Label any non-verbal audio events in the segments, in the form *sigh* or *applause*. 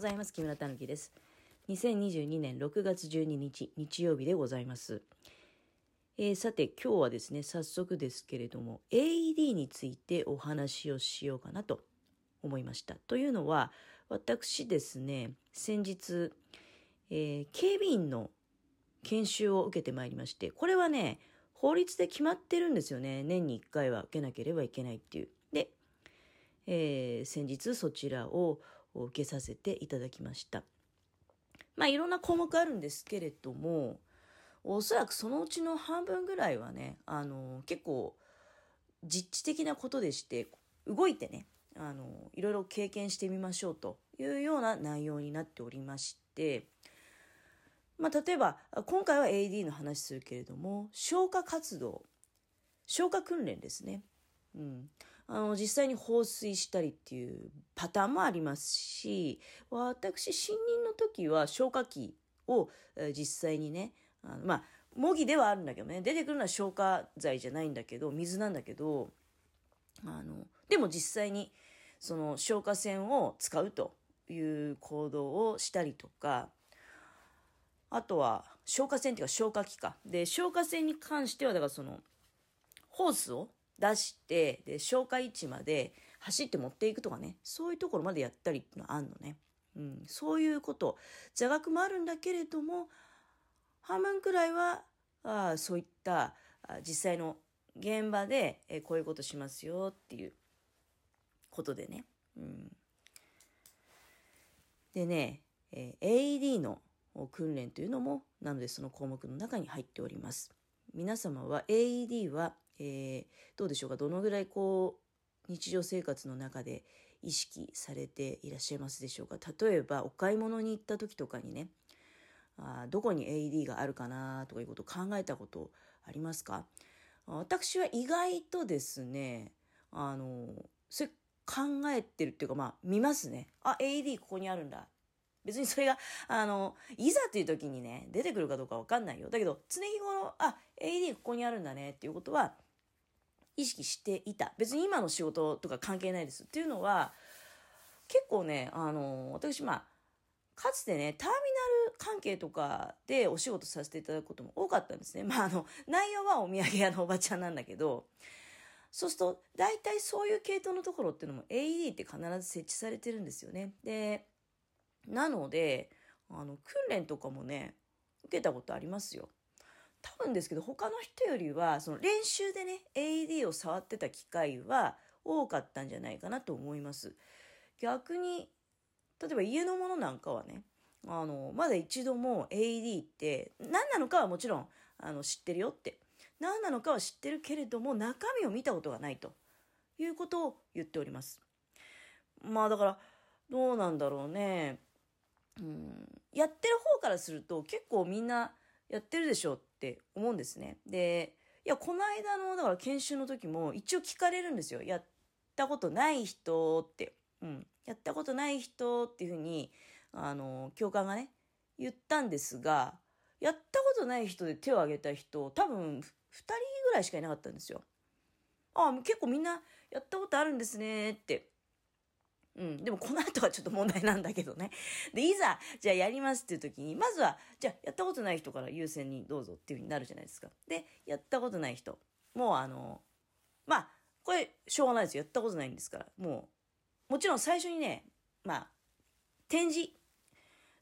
ございます。木村たぬきです。2022年6月12日、日曜日でございます。えーさて、今日はですね、早速ですけれども、AED についてお話をしようかなと思いました。というのは、私ですね、先日、えー警備員の研修を受けてまいりまして、これはね、法律で決まってるんですよね。年に1回は受けなければいけないっていう。で、えー先日そちらをを受けさせていただきました。まあいろんな項目あるんですけれども、おそらくそのうちの半分ぐらいはね、あの、結構実地的なことでして、動いてね、あの、いろいろ経験してみましょうというような内容になっておりまして、まあ例えば、今回は AD の話するけれども、消火活動、消火訓練ですね。うん。あの、実際に放水したりっていうパターンもありますし、私、新任の時は消火器をえ実際にね、あのまあ、模擬ではあるんだけどね、出てくるのは消火剤じゃないんだけど、水なんだけど、あの、でも実際に、その消火栓を使うという行動をしたりとか、あとは消火栓っていうか消火器か。で、消火栓に関しては、だからその、ホースを出して、で、消火位置まで走って持っていくとかね、そういうところまでやったりっていうのはあんのね。うん、そういうこと、座学もあるんだけれども、半分くらいは、あそういったあ実際の現場で、えこういうことしますよっていうことでね。うん、でね、え AED の訓練というのも、なのでその項目の中に入っております。皆様は AED は、えーどうでしょうか？どのぐらいこう日常生活の中で意識されていらっしゃいますでしょうか？例えばお買い物に行った時とかにねあどこに AED があるかなとかいうことを考えたことありますか？私は意外とですねあのそれ考えてるっていうかまあ見ますね。あ AED ここにあるんだ。別にそれがあのいざという時にね出てくるかどうかわかんないよ。だけど常日頃あ AED ここにあるんだねっていうことは意識していた。別に今の仕事とか関係ないです。っていうのは結構ねあの私まあかつてねターミナル関係とかでお仕事させていただくことも多かったんですね。まああの内容はお土産屋のおばちゃんなんだけどそうすると大体そういう系統のところっていうのも AED って必ず設置されてるんですよね。でなのであの訓練とかもね受けたことありますよ。多分ですけど他の人よりはその練習でね AED を触ってた機会は多かったんじゃないかなと思います。逆に例えば家のものなんかはねあのまだ一度も AED って何なのかはもちろんあの知ってるよって。何なのかは知ってるけれども中身を見たことがないと。いうことを言っております。まあだからどうなんだろうね。うんやってる方からすると結構みんなやってるでしょって思うんですね。で、いや、この間の、だから研修の時も一応聞かれるんですよ。やったことない人って。うん。やったことない人っていうふうに、あの、教官がね、言ったんですが、やったことない人で手を挙げた人、多分、2人ぐらいしかいなかったんですよ。あ結構みんなやったことあるんですねって。うん。でもこの後はちょっと問題なんだけどね。*laughs* で、いざ、じゃあやりますっていう時に、まずは、じゃあやったことない人から優先にどうぞっていう風になるじゃないですか。で、やったことない人。もうあの、まあ、これ、しょうがないですよ。やったことないんですから。もう、もちろん最初にね、まあ、展示、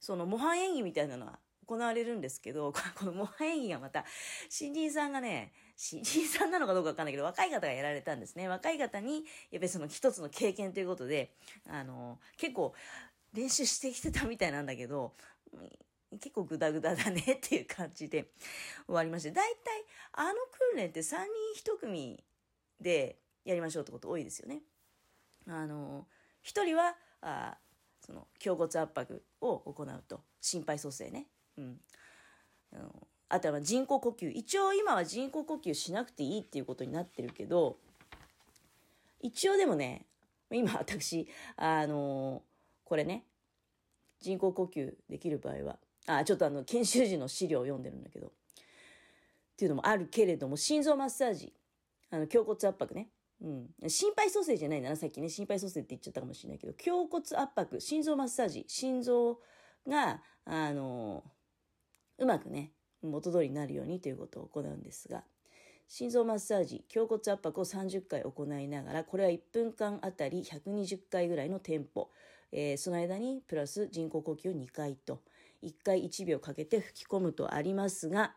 その模範演技みたいなのは行われるんですけど、この模範演技がまた、新人さんがね、*laughs* 新人さんなのかどうかわかんないけど、若い方がやられたんですね。若い方に、やっぱりその一つの経験ということで、あの、結構練習してきてたみたいなんだけど、結構グダグダだねっていう感じで *laughs* 終わりまして、大体あの訓練って3人1組でやりましょうってこと多いですよね。あの、1人は、あその、胸骨圧迫を行うと。心肺蘇生ね。うん。あのあとは人工呼吸。一応今は人工呼吸しなくていいっていうことになってるけど、一応でもね、今私、あのこれね、人工呼吸できる場合は、あ、ちょっとあの、研修時の資料を読んでるんだけど、っていうのもあるけれども、心臓マッサージ、あの、胸骨圧迫ね、うん。心肺蘇生じゃないんだなさっきね、心肺蘇生って言っちゃったかもしれないけど、胸骨圧迫、心臓マッサージ、心臓が、あの、うまくね、元通りになるようにということを行うんですが、心臓マッサージ、胸骨圧迫を30回行いながら、これは1分間あたり120回ぐらいのテンポ。えー、その間にプラス人工呼吸を2回と、1回1秒かけて吹き込むとありますが、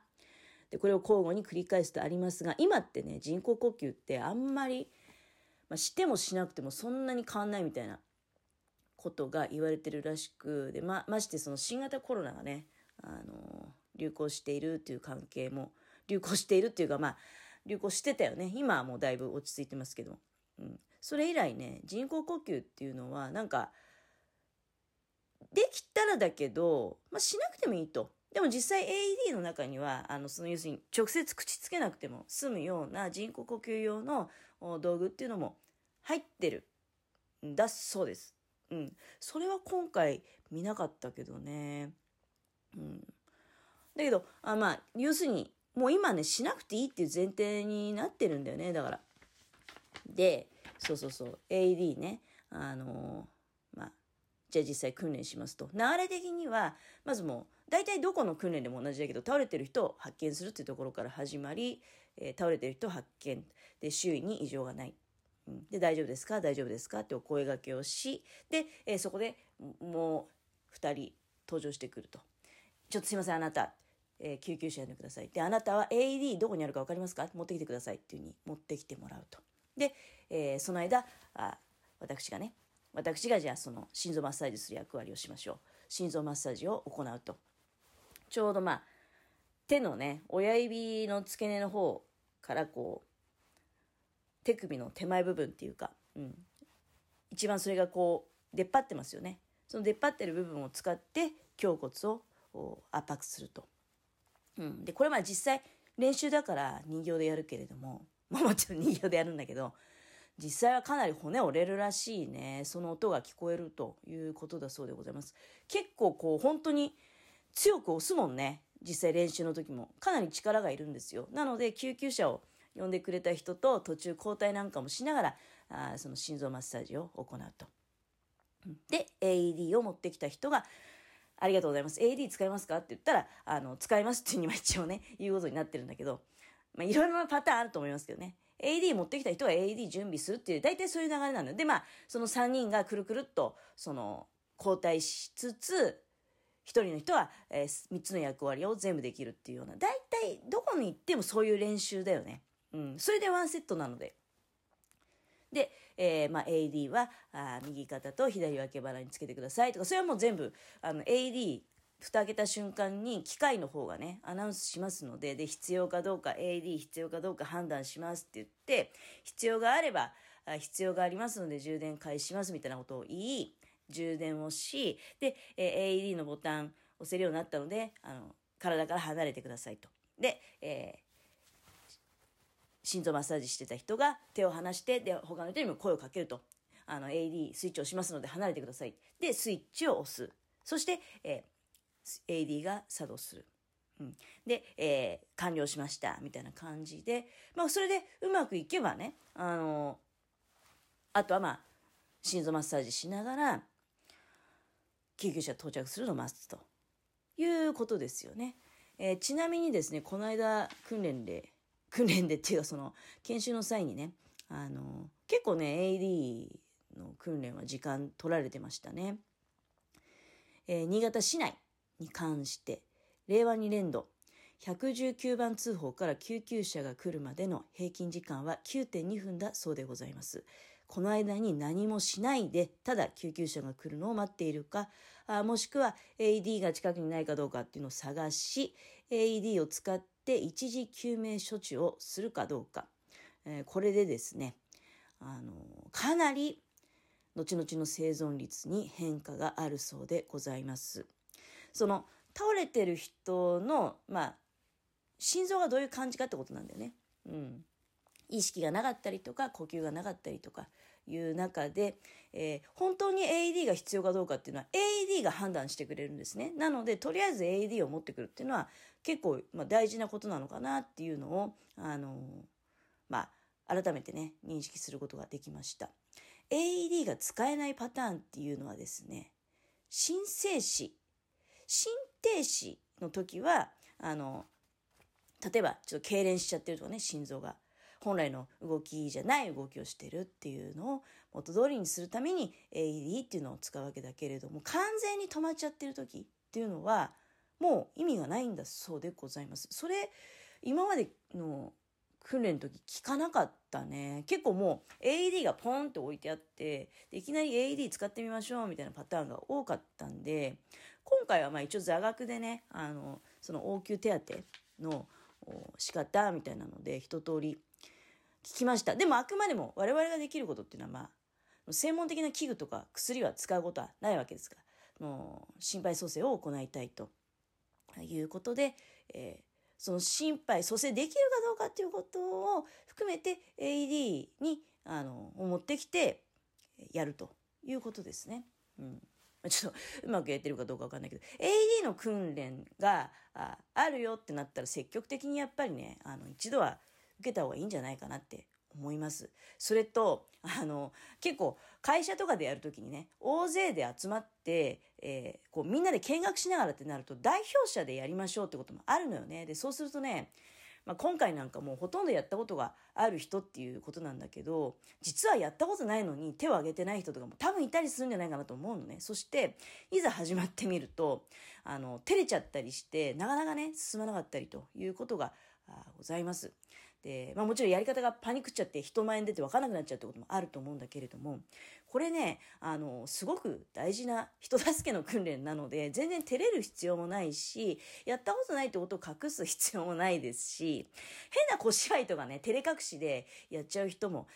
でこれを交互に繰り返すとありますが、今ってね、人工呼吸ってあんまり、まあ、してもしなくてもそんなに変わんないみたいなことが言われてるらしく、で、ま、ましてその新型コロナがね、あの、流行しているという関係も、流行しているっていうか、まあ、流行してたよね。今はもうだいぶ落ち着いてますけど。うん。それ以来ね、人工呼吸っていうのは、なんか、できたらだけど、まあ、しなくてもいいと。でも実際 AED の中には、あの、その要するに直接口つけなくても済むような人工呼吸用の道具っていうのも入ってるんだそうです。うん。それは今回見なかったけどね。うん。だけど、あまあ、要するに、もう今ね、しなくていいっていう前提になってるんだよね、だから。で、そうそうそう、AED ね、あのー、まあ、じゃあ実際訓練しますと。流れ的には、まずもう、大体どこの訓練でも同じだけど、倒れてる人を発見するっていうところから始まり、えー、倒れてる人を発見。で、周囲に異常がない。うん、で、大丈夫ですか？大丈夫ですか？ってお声掛けをし、で、えー、そこでもう2人登場してくると。ちょっとすいません、あなた。えー、救急車呼んでください。で、あなたは AED どこにあるか分かりますか？持ってきてくださいっていうふうに持ってきてもらうと。で、えー、その間あ、私がね、私がじゃあその心臓マッサージする役割をしましょう。心臓マッサージを行うと。ちょうどまあ、手のね、親指の付け根の方からこう、手首の手前部分っていうか、うん。一番それがこう、出っ張ってますよね。その出っ張ってる部分を使って胸骨を圧迫すると。うん、でこれまあ実際練習だから人形でやるけれども、*laughs* まあ、もちろん人形でやるんだけど実際はかなり骨折れるらしいね。その音が聞こえるということだそうでございます。結構こう本当に強く押すもんね。実際練習の時も。かなり力がいるんですよ。なので救急車を呼んでくれた人と途中交代なんかもしながらあその心臓マッサージを行うと。で AED を持ってきた人がありがとうございます。AD 使いますか？って言ったら、あの、使いますっていうには一応ね、*laughs* 言うことになってるんだけど、まあ、いろいろなパターンあると思いますけどね。AD 持ってきた人は AD 準備するっていう、大体そういう流れなので、まあ、その3人がくるくるっと、その、交代しつつ、1人の人は、えー、3つの役割を全部できるっていうような、大体どこに行ってもそういう練習だよね。うん。それでワンセットなので。で、えー、まあ、AD はあ右肩と左脇腹につけてくださいとか、それはもう全部、あの、AD、蓋開けた瞬間に機械の方がね、アナウンスしますので、で、必要かどうか、AD 必要かどうか判断しますって言って、必要があれば、あ必要がありますので充電開始しますみたいなことを言い、充電をし、で、えー、AED のボタン押せるようになったので、あの、体から離れてくださいと。で、えー、心臓マッサージしてた人が手を離して、で、他の人にも声をかけると。あの、AD スイッチをしますので離れてください。で、スイッチを押す。そして、えー、AD が作動する。うん、で、えー、完了しました。みたいな感じで、まあ、それでうまくいけばね、あのあとはまあ、心臓マッサージしながら、救急車到着するのを待つということですよね。えー、ちなみにですね、この間訓練で訓練でっていうかその研修の際にねあの結構ね AD の訓練は時間取られてましたね、えー、新潟市内に関して令和2年度119番通報から救急車が来るまでの平均時間は9.2分だそうでございます。この間に何もしないで、ただ救急車が来るのを待っているか、あもしくは AED が近くにないかどうかっていうのを探し、AED を使っって一時救命処置をするかどうか、えー、これでですねあのかなり後々の生存率に変化があるそうでございます。その倒れてる人の、まあ、心臓がどういう感じかってことなんだよね。うん。意識がなかったりとか、呼吸がなかったりとかいう中で、えー、本当に AED が必要かどうかっていうのは AED が判断してくれるんですね。なので、とりあえず AED を持ってくるっていうのは結構、まあ、大事なことなのかなっていうのを、あのー、まあ、改めてね、認識することができました。AED が使えないパターンっていうのはですね、心静止、心停止の時は、あの、例えばちょっと痙攣しちゃってるとかね、心臓が。本来の動きじゃない動きをしてるっていうのを元通りにするために AED っていうのを使うわけだけれども、完全に止まっちゃってる時っていうのは、もう意味がないんだそうでございます。それ、今までの訓練の時聞かなかったね。結構もう AED がポンって置いてあってで、いきなり AED 使ってみましょうみたいなパターンが多かったんで、今回はまあ一応座学でね、あの、その応急手当の仕方みたいなので一通り聞きました。でもあくまでも我々ができることっていうのはまあ、専門的な器具とか薬は使うことはないわけですから、もう心肺蘇生を行いたいということで、えーその心肺蘇生できるかどうかっていうことを含めて AED にあの持ってきてやるということですね。うん *laughs* ちょっとうまくやってるかどうかわかんないけど、AED の訓練がああるよってなったら積極的にやっぱりね、あの、一度は受けた方がいいんじゃないかなって思います。それと、あの、結構会社とかでやるときにね、大勢で集まって、えー、こうみんなで見学しながらってなると代表者でやりましょうってこともあるのよね。で、そうするとね、まあ、今回なんかもうほとんどやったことがある人っていうことなんだけど、実はやったことないのに手を挙げてない人とかも多分いたりするんじゃないかなと思うのね。そして、いざ始まってみると、あの、照れちゃったりして、なかなかね、進まなかったりということがございます。で、まあもちろんやり方がパニックっちゃって人前に出て分からなくなっちゃうってこともあると思うんだけれども、これね、あの、すごく大事な人助けの訓練なので、全然照れる必要もないし、やったことないってことを隠す必要もないですし、変な小芝居とかね、照れ隠しでやっちゃう人も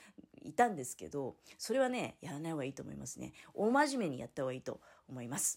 いたんですけど、それはね、やらない方がいいと思いますね。大真面目にやった方がいいと思います。